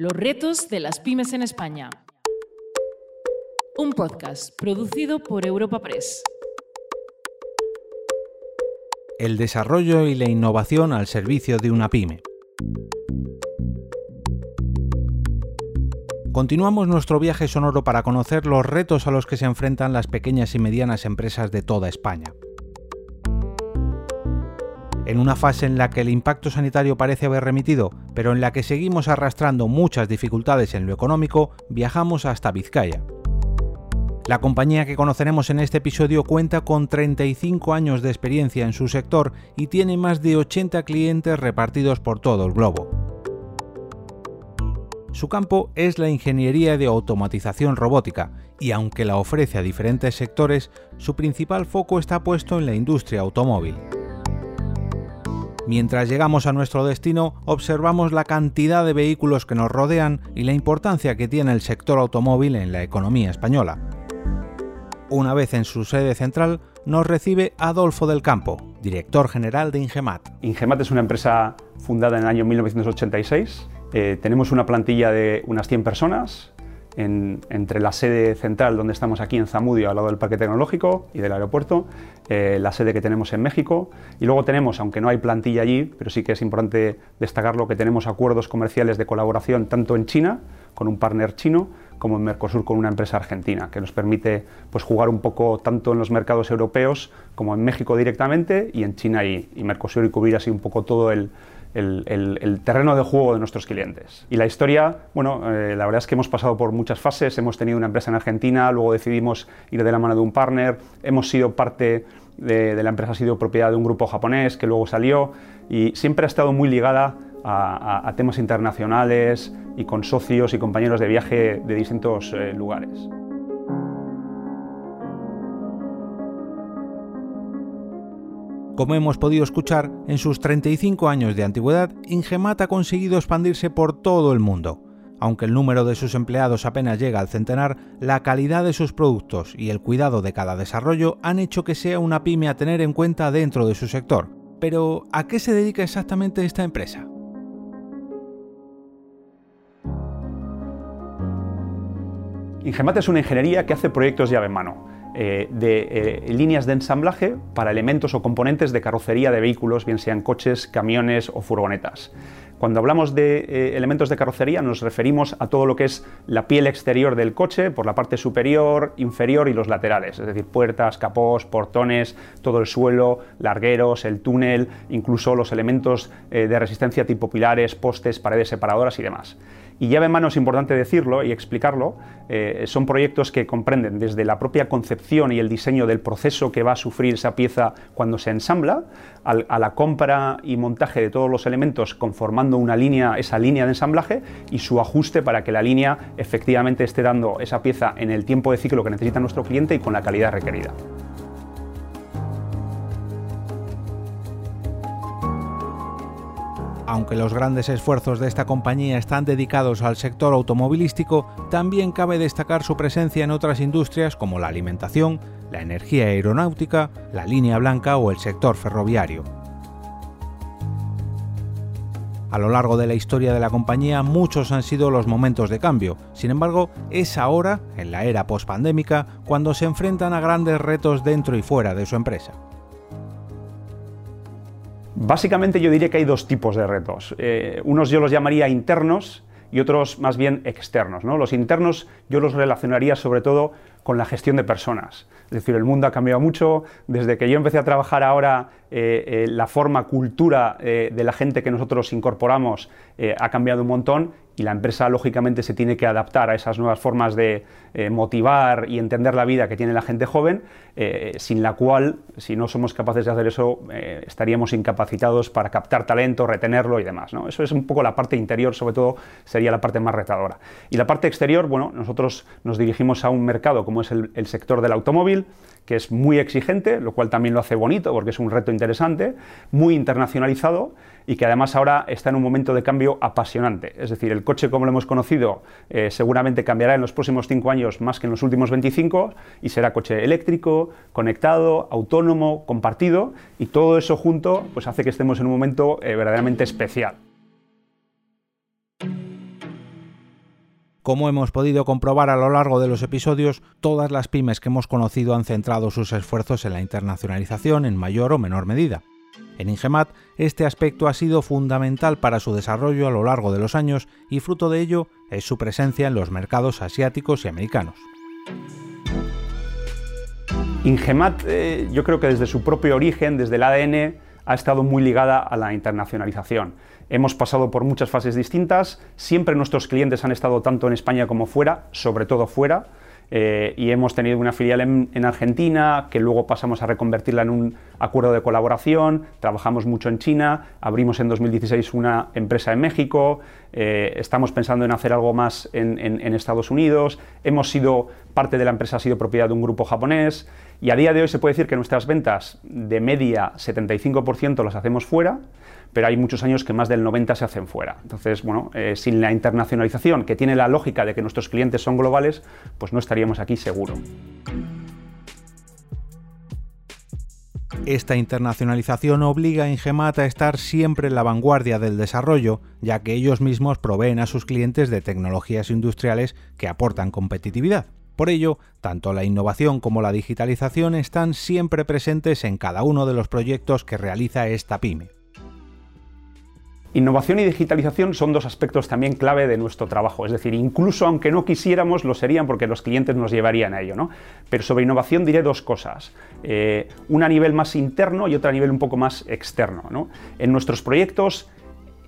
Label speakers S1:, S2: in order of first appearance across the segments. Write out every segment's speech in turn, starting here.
S1: Los retos de las pymes en España. Un podcast producido por Europa Press.
S2: El desarrollo y la innovación al servicio de una pyme. Continuamos nuestro viaje sonoro para conocer los retos a los que se enfrentan las pequeñas y medianas empresas de toda España. En una fase en la que el impacto sanitario parece haber remitido, pero en la que seguimos arrastrando muchas dificultades en lo económico, viajamos hasta Vizcaya. La compañía que conoceremos en este episodio cuenta con 35 años de experiencia en su sector y tiene más de 80 clientes repartidos por todo el globo. Su campo es la ingeniería de automatización robótica y aunque la ofrece a diferentes sectores, su principal foco está puesto en la industria automóvil. Mientras llegamos a nuestro destino, observamos la cantidad de vehículos que nos rodean y la importancia que tiene el sector automóvil en la economía española. Una vez en su sede central, nos recibe Adolfo del Campo, director general de Ingemat.
S3: Ingemat es una empresa fundada en el año 1986 eh, tenemos una plantilla de unas 100 personas entre la sede central donde estamos aquí en Zamudio, al lado del Parque Tecnológico y del aeropuerto, eh, la sede que tenemos en México. Y luego tenemos, aunque no hay plantilla allí, pero sí que es importante destacarlo, que tenemos acuerdos comerciales de colaboración tanto en China, con un partner chino, como en Mercosur con una empresa argentina, que nos permite pues, jugar un poco tanto en los mercados europeos como en México directamente y en China y, y Mercosur y cubrir así un poco todo el, el, terreno de juego de nuestros clientes. Y la historia, bueno, eh, la verdad es que hemos pasado por muchas fases, hemos tenido una empresa en Argentina, luego decidimos ir de la mano de un partner, hemos sido parte de, la empresa, ha sido propiedad de un grupo japonés que luego salió y siempre ha estado muy ligada a, temas internacionales y con socios y compañeros de viaje de distintos eh, lugares.
S2: Como hemos podido escuchar, en sus 35 años de antigüedad, Ingemat ha conseguido expandirse por todo el mundo. Aunque el número de sus empleados apenas llega al centenar, la calidad de sus productos y el cuidado de cada desarrollo han hecho que sea una pyme a tener en cuenta dentro de su sector. Pero, ¿a qué se dedica exactamente esta empresa?
S3: Ingemat es una ingeniería que hace proyectos llave en mano eh, de eh, líneas de ensamblaje para elementos o componentes de carrocería de vehículos, bien sean coches, camiones o furgonetas. Cuando hablamos de eh, elementos de carrocería nos referimos a todo lo que es la piel exterior del coche por la parte superior, inferior y los laterales, es decir, puertas, capós, portones, todo el suelo, largueros, el túnel, incluso los elementos de resistencia tipo pilares, postes, paredes separadoras y demás. Y llave en mano es importante decirlo y explicarlo, eh, son proyectos que comprenden desde la propia concepción y el diseño del proceso que va a sufrir esa pieza cuando se ensambla, a la compra y montaje de todos los elementos conformando una línea, esa línea de ensamblaje y su ajuste para que la línea efectivamente esté dando esa pieza en el tiempo de ciclo que necesita nuestro cliente y con la calidad requerida.
S2: Aunque los grandes esfuerzos de esta compañía están dedicados al sector automovilístico, también cabe destacar su presencia en otras industrias como la alimentación, la energía aeronáutica, la línea blanca o el sector ferroviario. A lo largo de la historia de la compañía muchos han sido los momentos de cambio, sin embargo es ahora, en la era pospandémica, cuando se enfrentan a grandes retos dentro y fuera de su empresa.
S3: Básicamente yo diría que hay dos tipos de retos. Eh, unos yo los llamaría internos y otros más bien externos. Los internos yo los relacionaría sobre todo con la gestión de personas. Es decir, el mundo ha cambiado mucho. Desde que yo empecé a trabajar ahora, eh, eh, la forma, cultura de la gente que nosotros incorporamos ha cambiado un montón y la empresa lógicamente se tiene que adaptar a esas nuevas formas de eh, motivar y entender la vida que tiene la gente joven, eh, sin la cual, si no somos capaces de hacer eso, eh, estaríamos incapacitados para captar talento, retenerlo y demás. ¿no? Eso es un poco la parte interior, sobre todo sería la parte más retadora. Y la parte exterior, bueno, nosotros nos dirigimos a un mercado como es el, sector del automóvil, que es muy exigente, lo cual también lo hace bonito porque es un reto interesante, muy internacionalizado y que además ahora está en un momento de cambio apasionante. Es decir, el coche como lo hemos conocido eh, seguramente cambiará en los próximos cinco años más que en los últimos 25 y será coche eléctrico, conectado, autónomo, compartido y todo eso junto pues hace que estemos en un momento eh, verdaderamente especial.
S2: Como hemos podido comprobar a lo largo de los episodios, todas las pymes que hemos conocido han centrado sus esfuerzos en la internacionalización en mayor o menor medida. En Ingemat, este aspecto ha sido fundamental para su desarrollo a lo largo de los años y fruto de ello es su presencia en los mercados asiáticos y americanos.
S3: Ingemat, eh, yo creo que desde su propio origen, desde el ADN, ha estado muy ligada a la internacionalización. Hemos pasado por muchas fases distintas, siempre nuestros clientes han estado tanto en España como fuera, sobre todo fuera, eh, y hemos tenido una filial en, Argentina, que luego pasamos a reconvertirla en un acuerdo de colaboración, trabajamos mucho en China, abrimos en 2016 una empresa en México, eh, estamos pensando en hacer algo más en, en, Estados Unidos, hemos sido, parte de la empresa ha sido propiedad de un grupo japonés, y a día de hoy se puede decir que nuestras ventas de media 75% las hacemos fuera, pero hay muchos años que más del 90% se hacen fuera. Entonces, bueno, eh, sin la internacionalización, que tiene la lógica de que nuestros clientes son globales, pues no estaríamos aquí seguro.
S2: Esta internacionalización obliga a Ingemat a estar siempre en la vanguardia del desarrollo, ya que ellos mismos proveen a sus clientes de tecnologías industriales que aportan competitividad. Por ello, tanto la innovación como la digitalización están siempre presentes en cada uno de los proyectos que realiza esta pyme.
S3: Innovación y digitalización son dos aspectos también clave de nuestro trabajo, es decir, incluso aunque no quisiéramos, lo serían porque los clientes nos llevarían a ello. ¿no? Pero sobre innovación diré dos cosas, eh, una a nivel más interno y otra a nivel un poco más externo. ¿no? En nuestros proyectos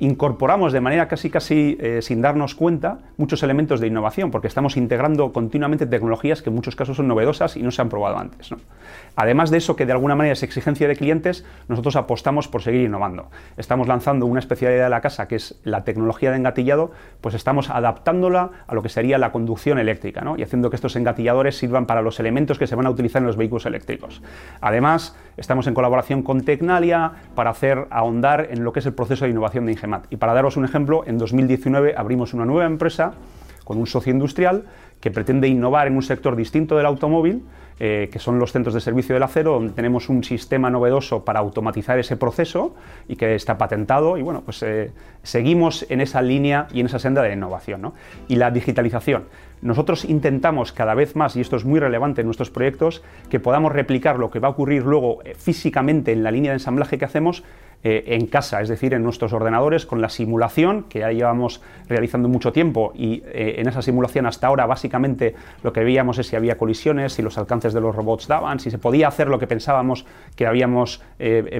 S3: incorporamos de manera casi casi eh, sin darnos cuenta muchos elementos de innovación, porque estamos integrando continuamente tecnologías que en muchos casos son novedosas y no se han probado antes. Además de eso, que de alguna manera es exigencia de clientes, nosotros apostamos por seguir innovando. Estamos lanzando una especialidad de la casa que es la tecnología de engatillador, pues estamos adaptándola a lo que sería la conducción eléctrica y haciendo que estos engatilladores sirvan para los elementos que se van a utilizar en los vehículos eléctricos. Además, estamos en colaboración con Tecnalia para hacer ahondar en lo que es el proceso de innovación de Ingeniería y para daros un ejemplo, en 2019 abrimos una nueva empresa con un socio industrial que pretende innovar en un sector distinto del automóvil, eh, que son los centros de servicio del acero, donde tenemos un sistema novedoso para automatizar ese proceso y que está patentado. Y bueno, pues eh, seguimos en esa línea y en esa senda de innovación. Y la digitalización. Nosotros intentamos cada vez más, y esto es muy relevante en nuestros proyectos, que podamos replicar lo que va a ocurrir luego eh, físicamente en la línea de ensamblaje que hacemos eh, en casa, es decir, en nuestros ordenadores, con la simulación que ya llevamos realizando mucho tiempo y eh, en esa simulación hasta ahora básicamente lo que veíamos es si había colisiones, si los alcances de los robots daban, si se podía hacer lo que pensábamos que habíamos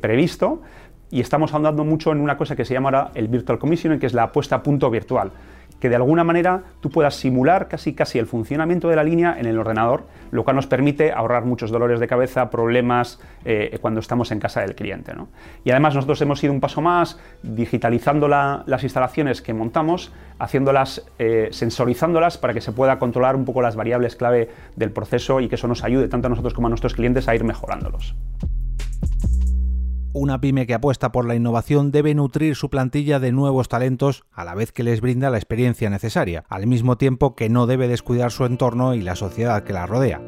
S3: previsto. Y estamos ahondando mucho en una cosa que se llama el Virtual Commissioning, que es la puesta a punto virtual que de alguna manera tú puedas simular casi casi el funcionamiento de la línea en el ordenador, lo cual nos permite ahorrar muchos dolores de cabeza, problemas eh, cuando estamos en casa del cliente. Y además nosotros hemos ido un paso más, digitalizando las instalaciones que montamos, haciéndolas, eh, sensorizándolas para que se pueda controlar un poco las variables clave del proceso y que eso nos ayude tanto a nosotros como a nuestros clientes a ir mejorándolos.
S2: Una pyme que apuesta por la innovación debe nutrir su plantilla de nuevos talentos a la vez que les brinda la experiencia necesaria, al mismo tiempo que no debe descuidar su entorno y la sociedad que la rodea.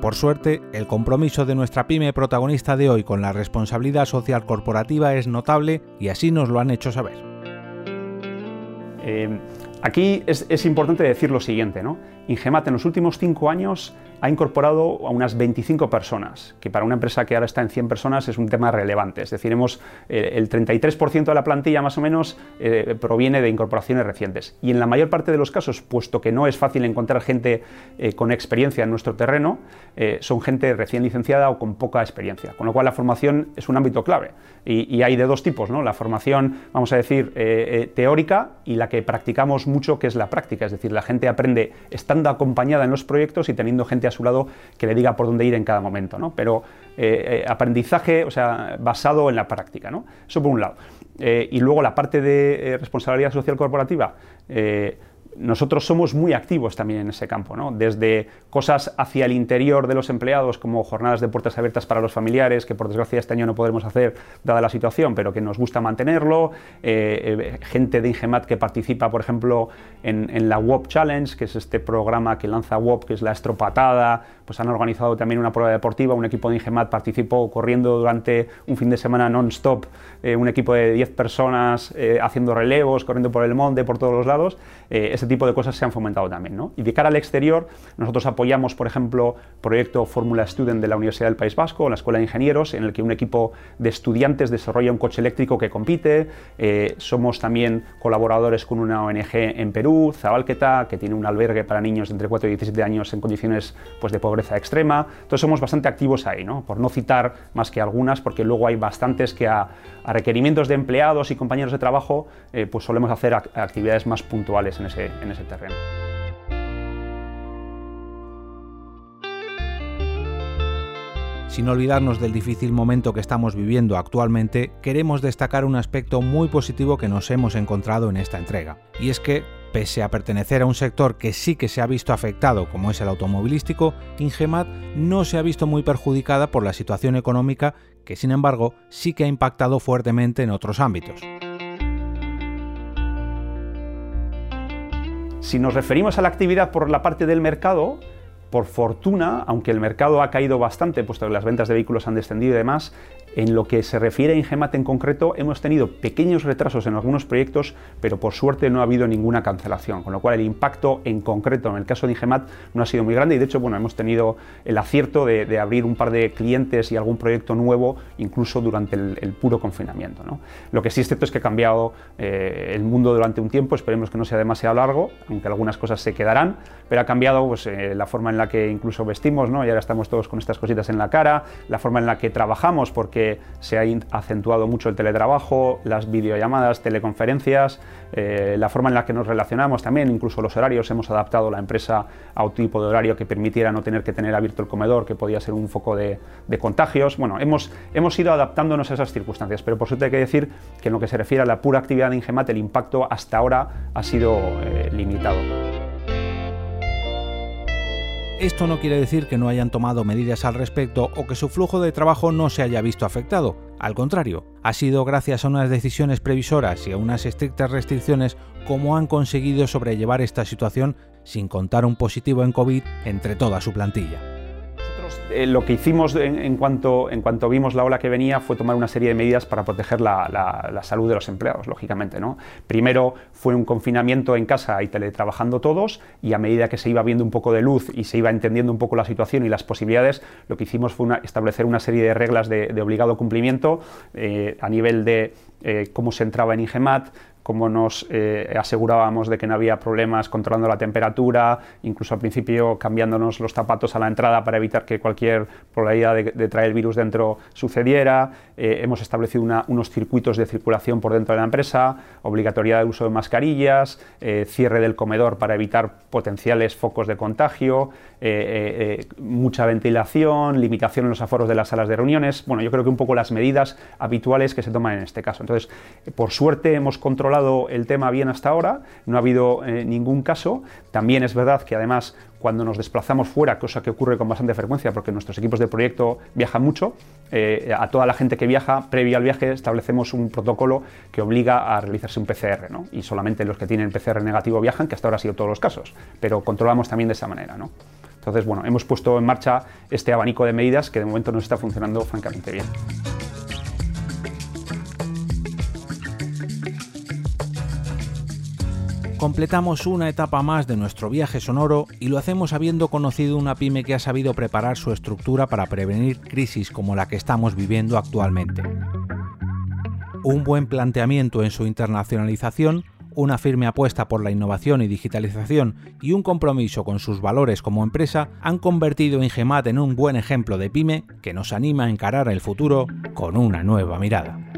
S2: Por suerte, el compromiso de nuestra pyme protagonista de hoy con la responsabilidad social corporativa es notable y así nos lo han hecho saber.
S3: Eh, aquí es, importante decir lo siguiente, ¿no? Ingemat en los últimos cinco años ha incorporado a unas 25 personas, que para una empresa que ahora está en 100 personas es un tema relevante. Es decir, hemos, eh, el 33% de la plantilla más o menos eh, proviene de incorporaciones recientes. Y en la mayor parte de los casos, puesto que no es fácil encontrar gente eh, con experiencia en nuestro terreno, son gente recién licenciada o con poca experiencia. Con lo cual la formación es un ámbito clave. Y, y hay de dos tipos, ¿no? La formación, vamos a decir, teórica y la que practicamos mucho, que es la práctica. Es decir, la gente aprende estando acompañada en los proyectos y teniendo gente a su lado que le diga por dónde ir en cada momento, ¿no? Pero eh, eh, aprendizaje, o sea, basado en la práctica, ¿no? Eso por un lado. Eh, y luego la parte de responsabilidad social corporativa nosotros somos muy activos también en ese campo, ¿no? desde cosas hacia el interior de los empleados, como jornadas de puertas abiertas para los familiares, que por desgracia este año no podremos hacer dada la situación, pero que nos gusta mantenerlo, eh, eh, gente de Ingemat que participa, por ejemplo, en, la WOP Challenge, que es este programa que lanza WOP, que es la estropatada, pues han organizado también una prueba deportiva, un equipo de Ingemat participó corriendo durante un fin de semana non-stop, eh, un equipo de 10 personas haciendo relevos, corriendo por el monte, por todos los lados, tipo de cosas se han fomentado también. ¿no? Y de cara al exterior, nosotros apoyamos, por ejemplo, proyecto Fórmula Student de la Universidad del País Vasco, la Escuela de Ingenieros, en el que un equipo de estudiantes desarrolla un coche eléctrico que compite. Eh, somos también colaboradores con una ONG en Perú, Zabalqueta, que tiene un albergue para niños de entre 4 y 17 años en condiciones pues, de pobreza extrema. Entonces somos bastante activos ahí, ¿no? por no citar más que algunas, porque luego hay bastantes que a, requerimientos de empleados y compañeros de trabajo eh, pues solemos hacer actividades más puntuales en ese, en ese terreno.
S2: Sin olvidarnos del difícil momento que estamos viviendo actualmente, queremos destacar un aspecto muy positivo que nos hemos encontrado en esta entrega. Y es que, pese a pertenecer a un sector que sí que se ha visto afectado, como es el automovilístico, Ingemat no se ha visto muy perjudicada por la situación económica que, sin embargo, sí que ha impactado fuertemente en otros ámbitos.
S3: Si nos referimos a la actividad por la parte del mercado, por fortuna, aunque el mercado ha caído bastante, puesto que las ventas de vehículos han descendido y demás, en lo que se refiere a Ingemat en concreto, hemos tenido pequeños retrasos en algunos proyectos, pero por suerte no ha habido ninguna cancelación, con lo cual el impacto en concreto en el caso de Ingemat no ha sido muy grande y de hecho bueno, hemos tenido el acierto de, abrir un par de clientes y algún proyecto nuevo incluso durante el, puro confinamiento. Lo que sí es cierto es que ha cambiado eh, el mundo durante un tiempo, esperemos que no sea demasiado largo, aunque algunas cosas se quedarán, pero ha cambiado pues, eh, la forma en la que incluso vestimos, ¿no? y ahora estamos todos con estas cositas en la cara, la forma en la que trabajamos, porque se ha acentuado mucho el teletrabajo, las videollamadas, teleconferencias, eh, la forma en la que nos relacionamos también, incluso los horarios, hemos adaptado la empresa a un tipo de horario que permitiera no tener que tener abierto el comedor, que podía ser un foco de, contagios. Bueno, hemos, hemos ido adaptándonos a esas circunstancias, pero por suerte hay que decir que en lo que se refiere a la pura actividad de Ingemat, el impacto hasta ahora ha sido eh, limitado.
S2: Esto no quiere decir que no hayan tomado medidas al respecto o que su flujo de trabajo no se haya visto afectado. Al contrario, ha sido gracias a unas decisiones previsoras y a unas estrictas restricciones como han conseguido sobrellevar esta situación sin contar un positivo en COVID entre toda su plantilla.
S3: Eh, lo que hicimos en, cuanto, vimos la ola que venía fue tomar una serie de medidas para proteger la, salud de los empleados, lógicamente. ¿no? Primero fue un confinamiento en casa y teletrabajando todos, y a medida que se iba viendo un poco de luz y se iba entendiendo un poco la situación y las posibilidades, lo que hicimos fue establecer una serie de reglas de, obligado cumplimiento eh, a nivel de eh, cómo se entraba en IGEMAT, cómo nos eh, asegurábamos de que no había problemas controlando la temperatura, incluso al principio cambiándonos los zapatos a la entrada para evitar que cualquier probabilidad de, traer el virus dentro sucediera. Eh, hemos establecido unos circuitos de circulación por dentro de la empresa, obligatoriedad de uso de mascarillas, eh, cierre del comedor para evitar potenciales focos de contagio, mucha ventilación, limitación en los aforos de las salas de reuniones. Bueno, yo creo que un poco las medidas habituales que se toman en este caso. Entonces, por suerte hemos controlado el tema bien hasta ahora, no ha habido eh, ningún caso. También es verdad que además cuando nos desplazamos fuera, cosa que ocurre con bastante frecuencia porque nuestros equipos de proyecto viajan mucho, eh, a toda la gente que viaja, previo al viaje, establecemos un protocolo que obliga a realizarse un PCR, y solamente los que tienen PCR negativo viajan, que hasta ahora ha sido todos los casos, pero controlamos también de esa manera. ¿no? Entonces, bueno, hemos puesto en marcha este abanico de medidas que de momento nos está funcionando francamente bien.
S2: Completamos una etapa más de nuestro viaje sonoro y lo hacemos habiendo conocido una pyme que ha sabido preparar su estructura para prevenir crisis como la que estamos viviendo actualmente. Un buen planteamiento en su internacionalización, una firme apuesta por la innovación y digitalización y un compromiso con sus valores como empresa han convertido Ingemat en un buen ejemplo de pyme que nos anima a encarar el futuro con una nueva mirada.